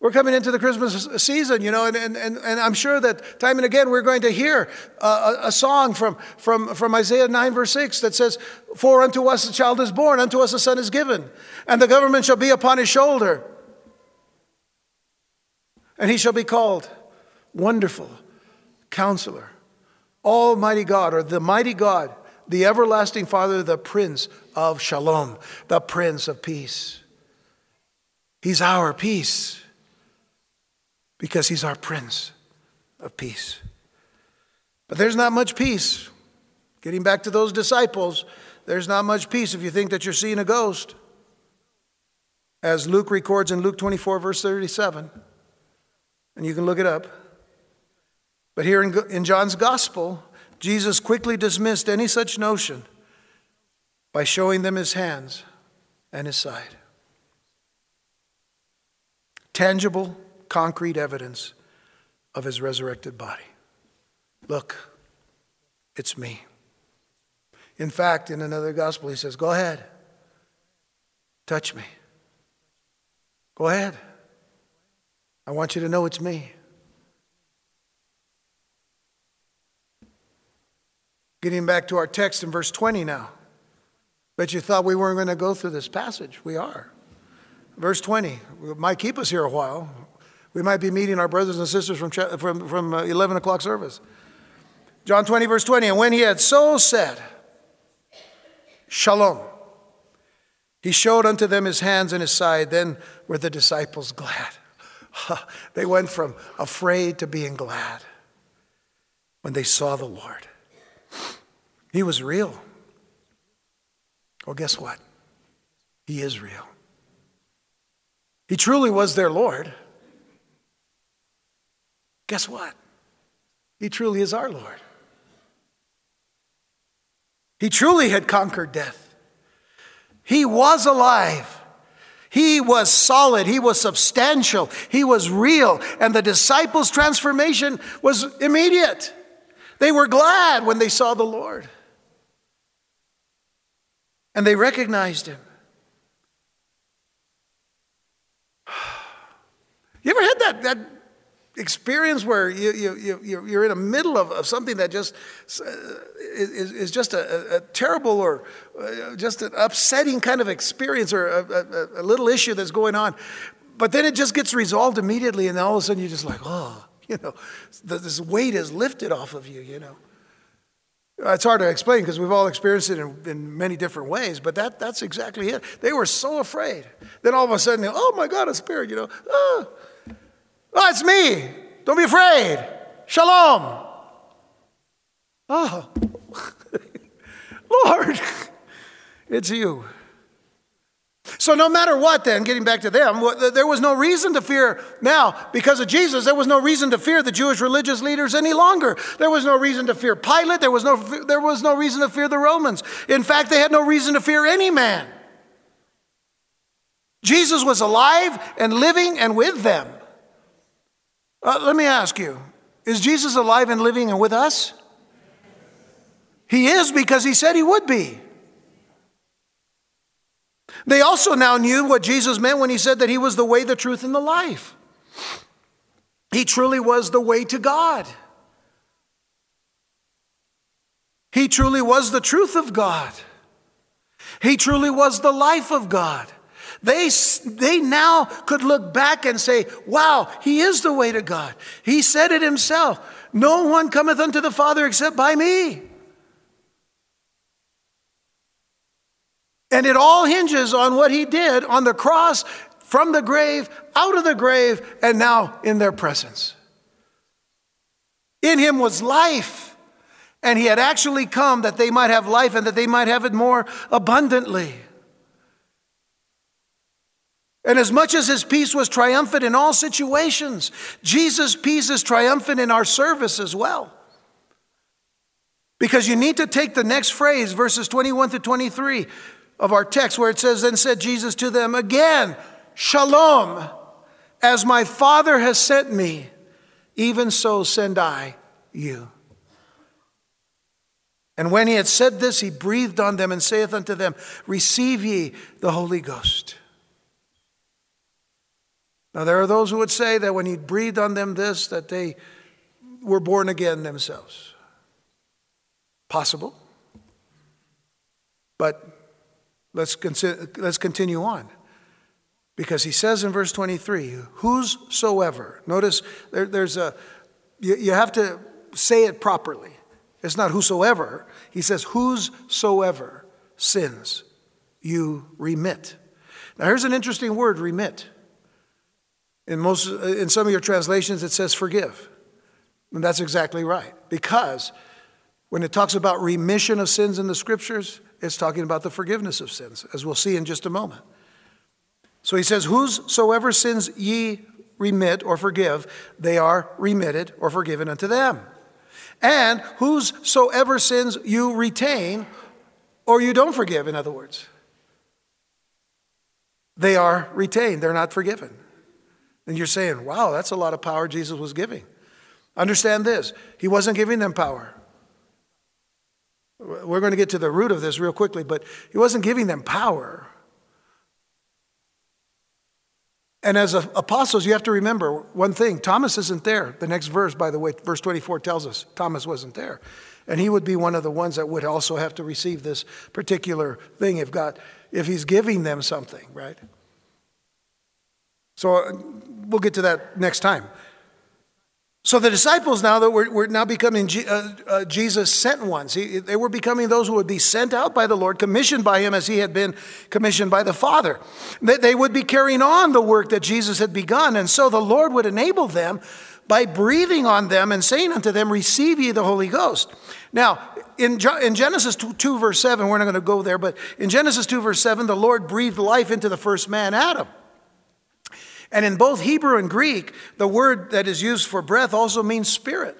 We're coming into the Christmas season, you know, and, and, and I'm sure that time and again we're going to hear a, a, song from, from, from Isaiah 9, verse 6 that says, For unto us a child is born, unto us a son is given, and the government shall be upon his shoulder. And he shall be called Wonderful Counselor, Almighty God, or the Mighty God, the Everlasting Father, the Prince of Shalom, the Prince of Peace. He's our peace because he's our Prince of Peace. But there's not much peace. Getting back to those disciples, there's not much peace if you think that you're seeing a ghost. As Luke records in Luke 24, verse 37, and you can look it up. But here in, in John's gospel, Jesus quickly dismissed any such notion by showing them his hands and his side. Tangible, concrete evidence of his resurrected body. Look, it's me. In fact, in another gospel, he says, Go ahead, touch me. Go ahead. I want you to know it's me. Getting back to our text in verse 20 now. Bet you thought we weren't going to go through this passage. We are. Verse 20. Might keep us here a while. We might be meeting our brothers and sisters from, from, from uh, 11 o'clock service. John 20, verse 20. And when he had so said, Shalom, he showed unto them his hands and his side. Then were the disciples glad. [LAUGHS] they went from afraid to being glad when they saw the Lord. He was real. Well, guess what? He is real. He truly was their Lord. Guess what? He truly is our Lord. He truly had conquered death. He was alive. He was solid. He was substantial. He was real. And the disciples' transformation was immediate. They were glad when they saw the Lord and they recognized him. [SIGHS] You ever had that, that experience where you, you, you, you're in the middle of, of something that just uh, is, is just a, a, terrible or uh, just an upsetting kind of experience or a, a, a little issue that's going on, but then it just gets resolved immediately, and then all of a sudden you're just like, oh, [LAUGHS] you know, this weight is lifted off of you, you know. It's hard to explain because we've all experienced it in, in, many different ways, but that, that's exactly it. They were so afraid. Then all of a sudden, oh my God, a spirit, you know, oh, oh it's me. Don't be afraid. Shalom. Oh, [LAUGHS] Lord, it's you. So, no matter what, then, getting back to them, there was no reason to fear now, because of Jesus, there was no reason to fear the Jewish religious leaders any longer. There was no reason to fear Pilate. There was no, there was no reason to fear the Romans. In fact, they had no reason to fear any man. Jesus was alive and living and with them. Uh, let me ask you is Jesus alive and living and with us? He is because he said he would be. They also now knew what Jesus meant when he said that he was the way, the truth, and the life. He truly was the way to God. He truly was the truth of God. He truly was the life of God. They, they now could look back and say, wow, he is the way to God. He said it himself. No one cometh unto the Father except by me. And it all hinges on what he did on the cross, from the grave, out of the grave, and now in their presence. In him was life, and he had actually come that they might have life and that they might have it more abundantly. And as much as his peace was triumphant in all situations, Jesus' peace is triumphant in our service as well. Because you need to take the next phrase, verses 21 to 23 of our text where it says, Then said Jesus to them again, Shalom, as my Father has sent me, even so send I you. And when he had said this, he breathed on them and saith unto them, Receive ye the Holy Ghost. Now, there are those who would say that when he breathed on them this, that they were born again themselves. Possible. But Let's, let's continue on. Because he says in verse 23, whosoever, notice there, there's a, you, you have to say it properly. It's not whosoever. He says, whosoever sins, you remit. Now, here's an interesting word remit. In, most, in some of your translations, it says forgive. And that's exactly right. Because when it talks about remission of sins in the scriptures, it's talking about the forgiveness of sins, as we'll see in just a moment. So he says, Whosoever sins ye remit or forgive, they are remitted or forgiven unto them. And whosoever sins you retain or you don't forgive, in other words, they are retained, they're not forgiven. And you're saying, wow, that's a lot of power Jesus was giving. Understand this He wasn't giving them power, We're going to get to the root of this real quickly, but he wasn't giving them power. And as apostles, you have to remember one thing Thomas isn't there. The next verse, by the way, verse 24 tells us Thomas wasn't there. And he would be one of the ones that would also have to receive this particular thing if God, if he's giving them something, right? So uh, we'll get to that next time. So the disciples now that were, were now becoming G, uh, uh, Jesus sent ones. He, they were becoming those who would be sent out by the Lord, commissioned by him as he had been commissioned by the Father. They, they would be carrying on the work that Jesus had begun. And so the Lord would enable them by breathing on them and saying unto them, Receive ye the Holy Ghost. Now, in, in Genesis 2, 2, verse 7, we're not going to go there, but in Genesis 2, verse 7, the Lord breathed life into the first man, Adam. And in both Hebrew and Greek, the word that is used for breath also means spirit.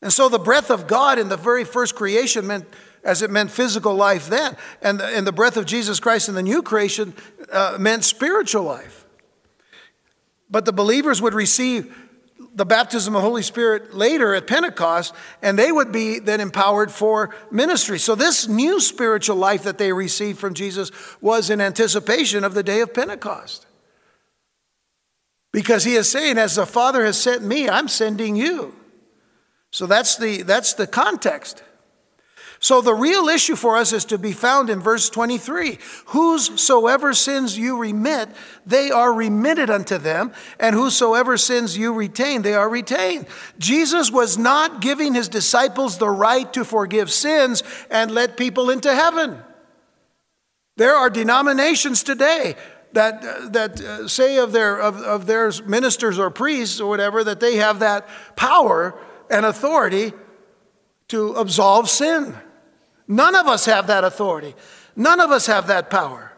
And so the breath of God in the very first creation meant, as it meant physical life then, and the, and the breath of Jesus Christ in the new creation uh, meant spiritual life. But the believers would receive the baptism of the Holy Spirit later at Pentecost, and they would be then empowered for ministry. So, this new spiritual life that they received from Jesus was in anticipation of the day of Pentecost. Because he is saying, as the Father has sent me, I'm sending you. So that's the, that's the context. So the real issue for us is to be found in verse 23. Whosoever sins you remit, they are remitted unto them, and whosoever sins you retain, they are retained. Jesus was not giving his disciples the right to forgive sins and let people into heaven. There are denominations today that, that uh, say of their, of, of their ministers or priests or whatever that they have that power and authority to absolve sin. None of us have that authority. None of us have that power.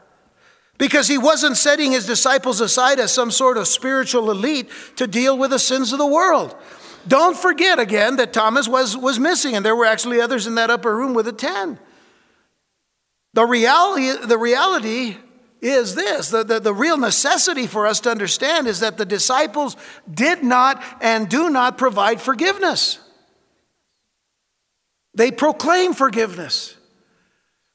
Because he wasn't setting his disciples aside as some sort of spiritual elite to deal with the sins of the world. Don't forget again that Thomas was, was missing, and there were actually others in that upper room with the ten. The reality, the reality is this the, the, the, real necessity for us to understand is that the disciples did not and do not provide forgiveness. They proclaim forgiveness.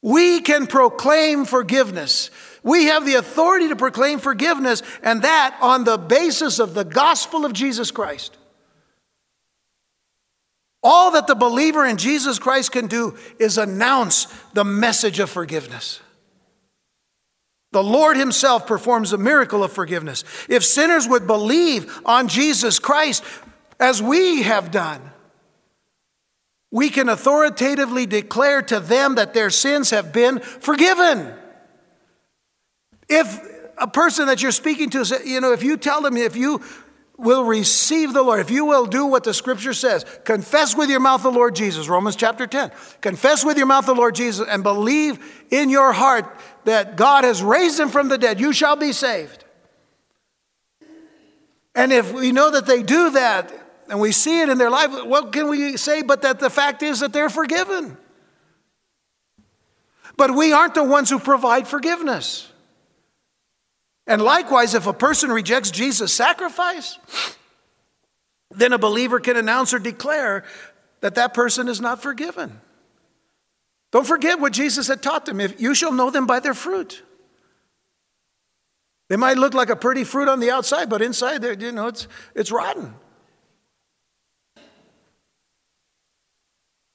We can proclaim forgiveness. We have the authority to proclaim forgiveness, and that on the basis of the gospel of Jesus Christ. All that the believer in Jesus Christ can do is announce the message of forgiveness. The Lord Himself performs a miracle of forgiveness. If sinners would believe on Jesus Christ as we have done, we can authoritatively declare to them that their sins have been forgiven. If a person that you're speaking to, you know, if you tell them, if you will receive the Lord, if you will do what the scripture says, confess with your mouth the Lord Jesus, Romans chapter 10, confess with your mouth the Lord Jesus, and believe in your heart that God has raised him from the dead, you shall be saved. And if we know that they do that and we see it in their life, what can we say but that the fact is that they're forgiven? But we aren't the ones who provide forgiveness. And likewise, if a person rejects Jesus' sacrifice, then a believer can announce or declare that that person is not forgiven. Don't forget what Jesus had taught them. If you shall know them by their fruit. They might look like a pretty fruit on the outside, but inside you know, it's, it's rotten.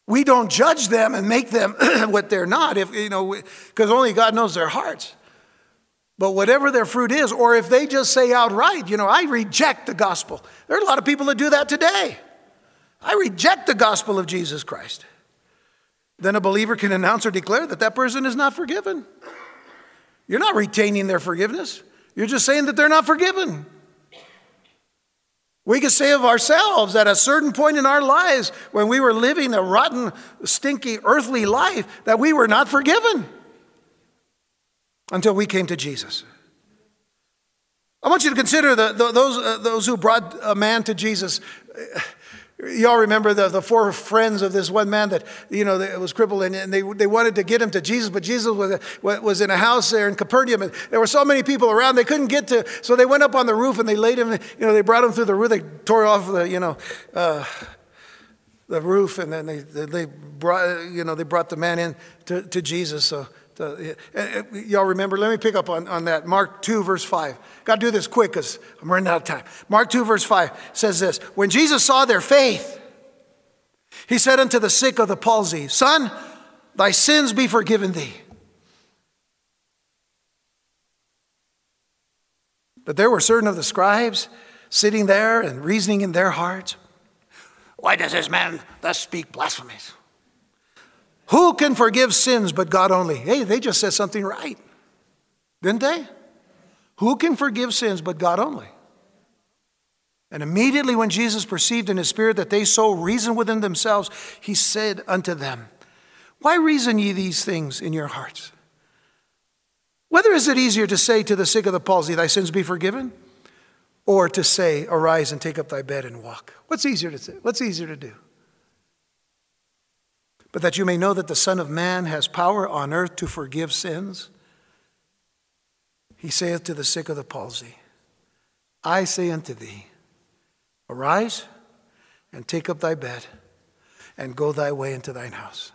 We don't judge them and make them [CLEARS THROAT] what they're not, if you know, because only God knows their hearts. But whatever their fruit is, or if they just say outright, you know, I reject the gospel. There are a lot of people that do that today. I reject the gospel of Jesus Christ then a believer can announce or declare that that person is not forgiven. You're not retaining their forgiveness, you're just saying that they're not forgiven. We could say of ourselves at a certain point in our lives when we were living a rotten, stinky, earthly life that we were not forgiven until we came to Jesus. I want you to consider the, the, those, uh, those who brought a man to Jesus. Y'all remember the, the four friends of this one man that, you know, that was crippled and, and they, they wanted to get him to Jesus, but Jesus was, was in a house there in Capernaum and there were so many people around they couldn't get to, so they went up on the roof and they laid him, you know, they brought him through the roof, they tore off the, you know, uh, the roof, and then they, they brought, you know, they brought the man in to, to Jesus. So, to, eh, eh, eh, y'all remember? Let me pick up on, on that. Mark 2, verse 5. Got to do this quick because I'm running out of time. Mark 2, verse 5 says this When Jesus saw their faith, he said unto the sick of the palsy, Son, thy sins be forgiven thee. But there were certain of the scribes sitting there and reasoning in their hearts. Why does this man thus speak blasphemies? Who can forgive sins but God only? Hey, they just said something right, didn't they? Who can forgive sins but God only? And immediately when Jesus perceived in his spirit that they so reasoned within themselves, he said unto them, Why reason ye these things in your hearts? Whether is it easier to say to the sick of the palsy, Thy sins be forgiven? Or to say, Arise and take up thy bed and walk? What's easier to say? What's easier to do? But that you may know that the Son of Man has power on earth to forgive sins, he saith to the sick of the palsy, I say unto thee, Arise and take up thy bed and go thy way into thine house.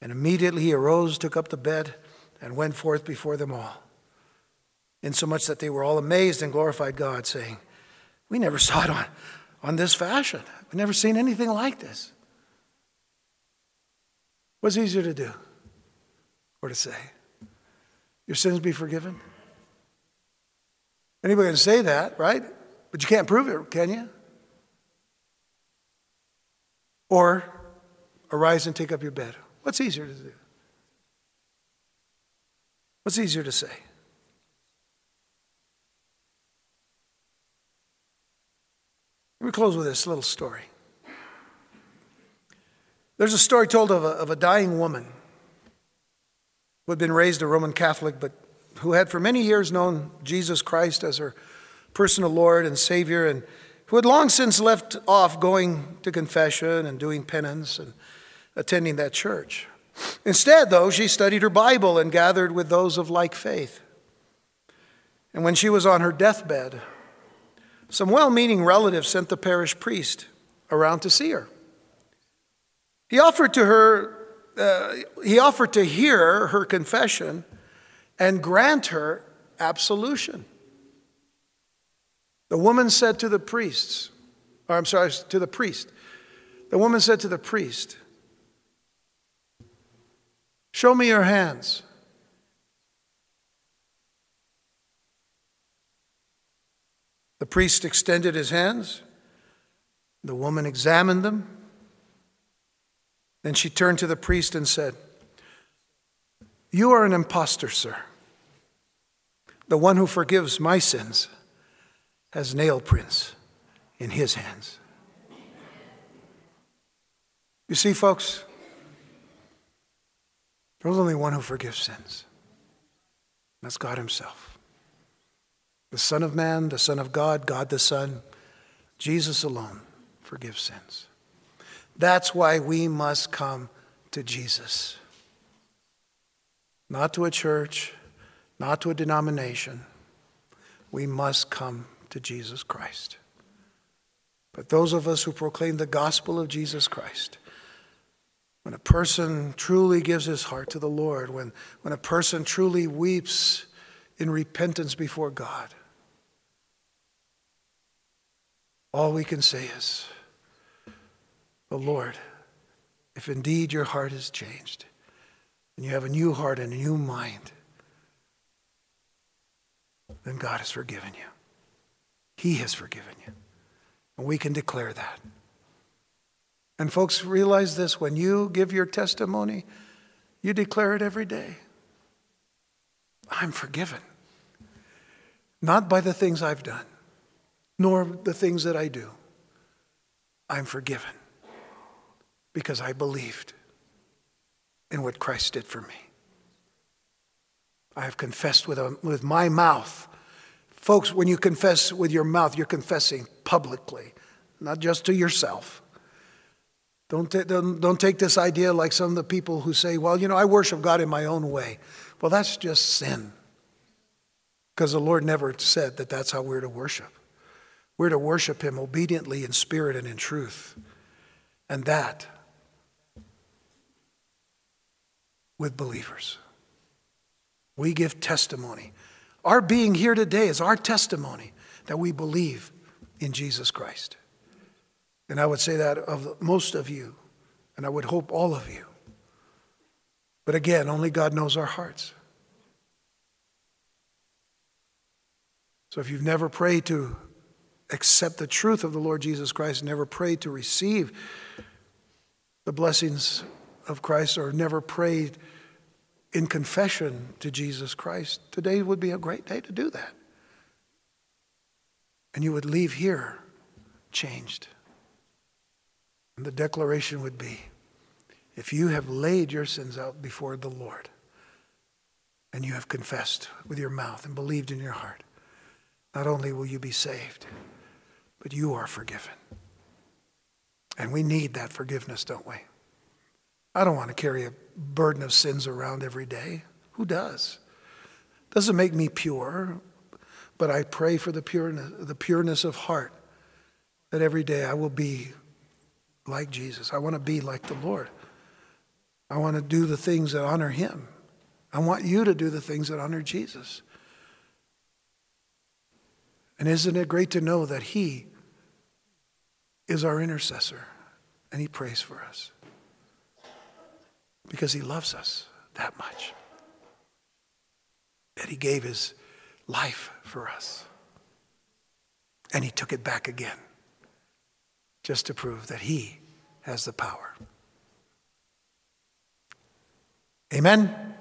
And immediately he arose, took up the bed, and went forth before them all, insomuch that they were all amazed and glorified God, saying, We never saw it on, on this fashion. We've never seen anything like this. What's easier to do or to say? Your sins be forgiven? Anybody can say that, right? But you can't prove it, can you? Or arise and take up your bed. What's easier to do? What's easier to say? Let me close with this little story. There's a story told of a, of a dying woman who had been raised a Roman Catholic, but who had for many years known Jesus Christ as her personal Lord and Savior, and who had long since left off going to confession and doing penance and attending that church. Instead, though, she studied her Bible and gathered with those of like faith. And when she was on her deathbed, some well meaning relatives sent the parish priest around to see her. He offered to her, uh, he offered to hear her confession and grant her absolution. The woman said to the priests, or I'm sorry, to the priest, the woman said to the priest, Show me your hands. The priest extended his hands. The woman examined them. Then she turned to the priest and said, You are an impostor, sir. The one who forgives my sins has nail prints in his hands. You see, folks, there's only one who forgives sins. That's God Himself. The Son of Man, the Son of God, God the Son, Jesus alone forgives sins. That's why we must come to Jesus. Not to a church, not to a denomination. We must come to Jesus Christ. But those of us who proclaim the gospel of Jesus Christ, when a person truly gives his heart to the Lord, when, when a person truly weeps in repentance before God, all we can say is, "The Lord, if indeed your heart has changed, and you have a new heart and a new mind, then God has forgiven you. He has forgiven you. And we can declare that. And folks, realize this when you give your testimony, you declare it every day. I'm forgiven. Not by the things I've done, nor the things that I do. I'm forgiven because I believed in what Christ did for me. I have confessed with, a, with my mouth. Folks, when you confess with your mouth, you're confessing publicly, not just to yourself don't, t- don't, don't take this idea like some of the people who say, well, you know, I worship God in my own way. Well, that's just sin. Because the Lord never said that that's how we're to worship. We're to worship Him obediently in spirit and in truth. And that with believers. We give testimony. Our being here today is our testimony that we believe in Jesus Christ. And I would say that of most of you, and I would hope all of you. But again, only God knows our hearts. So if you've never prayed to accept the truth of the Lord Jesus Christ, never prayed to receive the blessings of Christ, or never prayed in confession to Jesus Christ, today would be a great day to do that. And you would leave here changed. And the declaration would be if you have laid your sins out before the Lord and you have confessed with your mouth and believed in your heart, not only will you be saved, but you are forgiven. And we need that forgiveness, don't we? I don't want to carry a burden of sins around every day. Who does? Doesn't make me pure, but I pray for the pureness, the pureness of heart that every day I will be like Jesus. I want to be like the Lord. I want to do the things that honor Him. I want you to do the things that honor Jesus. And isn't it great to know that He is our intercessor and He prays for us? Because He loves us that much. That He gave His life for us. And He took it back again just to prove that He has the power. Amen.